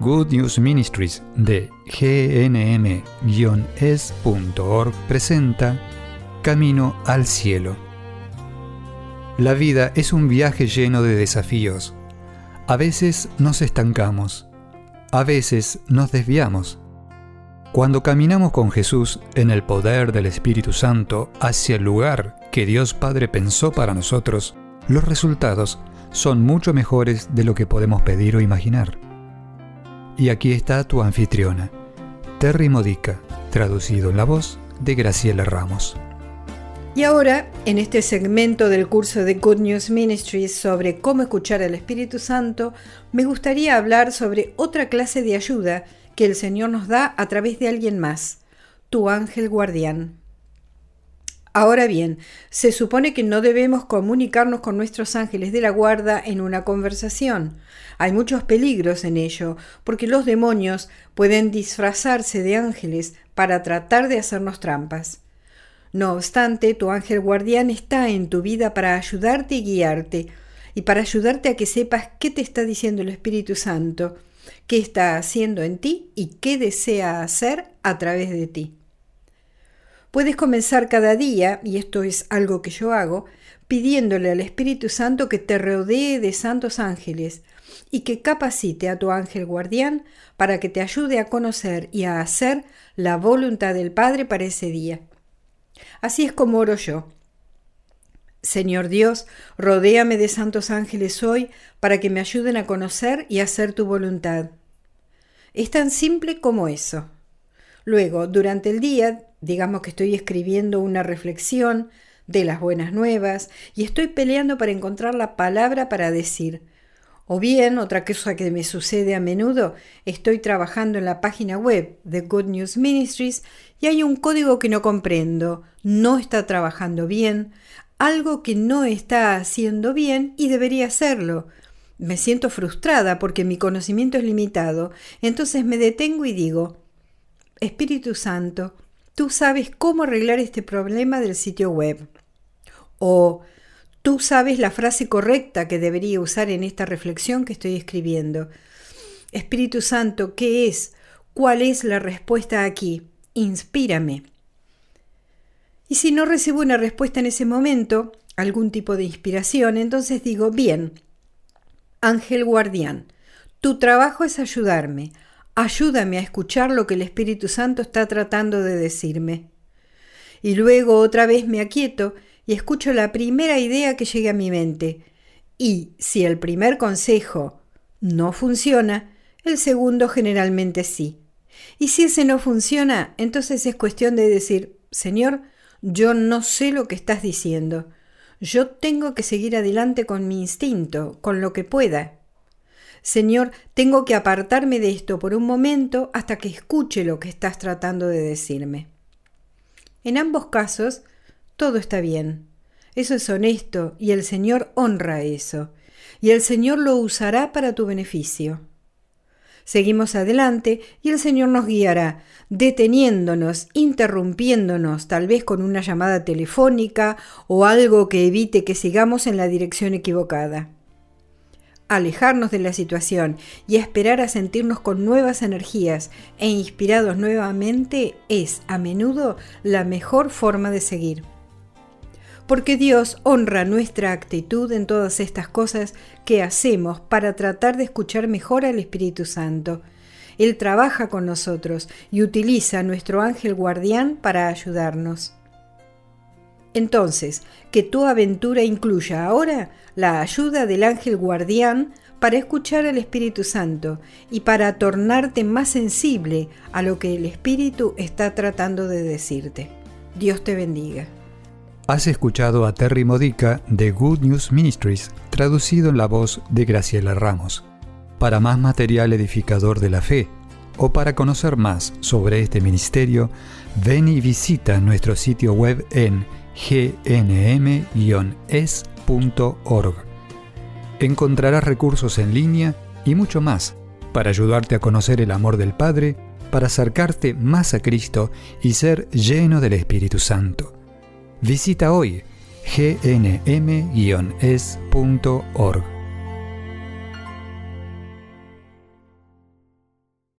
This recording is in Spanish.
Good News Ministries de gnm-es.org presenta Camino al Cielo. La vida es un viaje lleno de desafíos. A veces nos estancamos, a veces nos desviamos. Cuando caminamos con Jesús en el poder del Espíritu Santo hacia el lugar que Dios Padre pensó para nosotros, los resultados son mucho mejores de lo que podemos pedir o imaginar. Y aquí está tu anfitriona, Terry Modica, traducido en la voz de Graciela Ramos. Y ahora, en este segmento del curso de Good News Ministries sobre cómo escuchar al Espíritu Santo, me gustaría hablar sobre otra clase de ayuda que el Señor nos da a través de alguien más, tu ángel guardián. Ahora bien, se supone que no debemos comunicarnos con nuestros ángeles de la guarda en una conversación. Hay muchos peligros en ello, porque los demonios pueden disfrazarse de ángeles para tratar de hacernos trampas. No obstante, tu ángel guardián está en tu vida para ayudarte y guiarte, y para ayudarte a que sepas qué te está diciendo el Espíritu Santo, qué está haciendo en ti y qué desea hacer a través de ti. Puedes comenzar cada día, y esto es algo que yo hago, pidiéndole al Espíritu Santo que te rodee de santos ángeles y que capacite a tu ángel guardián para que te ayude a conocer y a hacer la voluntad del Padre para ese día. Así es como oro yo. Señor Dios, rodéame de santos ángeles hoy para que me ayuden a conocer y hacer tu voluntad. Es tan simple como eso. Luego, durante el día, digamos que estoy escribiendo una reflexión de las buenas nuevas y estoy peleando para encontrar la palabra para decir. O bien, otra cosa que me sucede a menudo, estoy trabajando en la página web de Good News Ministries y hay un código que no comprendo, no está trabajando bien, algo que no está haciendo bien y debería hacerlo. Me siento frustrada porque mi conocimiento es limitado, entonces me detengo y digo, Espíritu Santo, tú sabes cómo arreglar este problema del sitio web. O tú sabes la frase correcta que debería usar en esta reflexión que estoy escribiendo. Espíritu Santo, ¿qué es? ¿Cuál es la respuesta aquí? Inspírame. Y si no recibo una respuesta en ese momento, algún tipo de inspiración, entonces digo, bien, ángel guardián, tu trabajo es ayudarme, Ayúdame a escuchar lo que el Espíritu Santo está tratando de decirme. Y luego otra vez me aquieto y escucho la primera idea que llegue a mi mente. Y si el primer consejo no funciona, el segundo generalmente sí. Y si ese no funciona, entonces es cuestión de decir, Señor, yo no sé lo que estás diciendo. Yo tengo que seguir adelante con mi instinto, con lo que pueda. Señor, tengo que apartarme de esto por un momento hasta que escuche lo que estás tratando de decirme. En ambos casos, todo está bien. Eso es honesto y el Señor honra eso, y el Señor lo usará para tu beneficio. Seguimos adelante y el Señor nos guiará, deteniéndonos, interrumpiéndonos, tal vez con una llamada telefónica o algo que evite que sigamos en la dirección equivocada alejarnos de la situación y esperar a sentirnos con nuevas energías e inspirados nuevamente es a menudo la mejor forma de seguir. Porque Dios honra nuestra actitud en todas estas cosas que hacemos para tratar de escuchar mejor al Espíritu Santo. Él trabaja con nosotros y utiliza a nuestro ángel guardián para ayudarnos. Entonces, que tu aventura incluya ahora la ayuda del ángel guardián para escuchar al Espíritu Santo y para tornarte más sensible a lo que el Espíritu está tratando de decirte. Dios te bendiga. Has escuchado a Terry Modica de Good News Ministries, traducido en la voz de Graciela Ramos. Para más material edificador de la fe o para conocer más sobre este ministerio, ven y visita nuestro sitio web en gnm-es.org. Encontrarás recursos en línea y mucho más para ayudarte a conocer el amor del Padre, para acercarte más a Cristo y ser lleno del Espíritu Santo. Visita hoy gnm-es.org.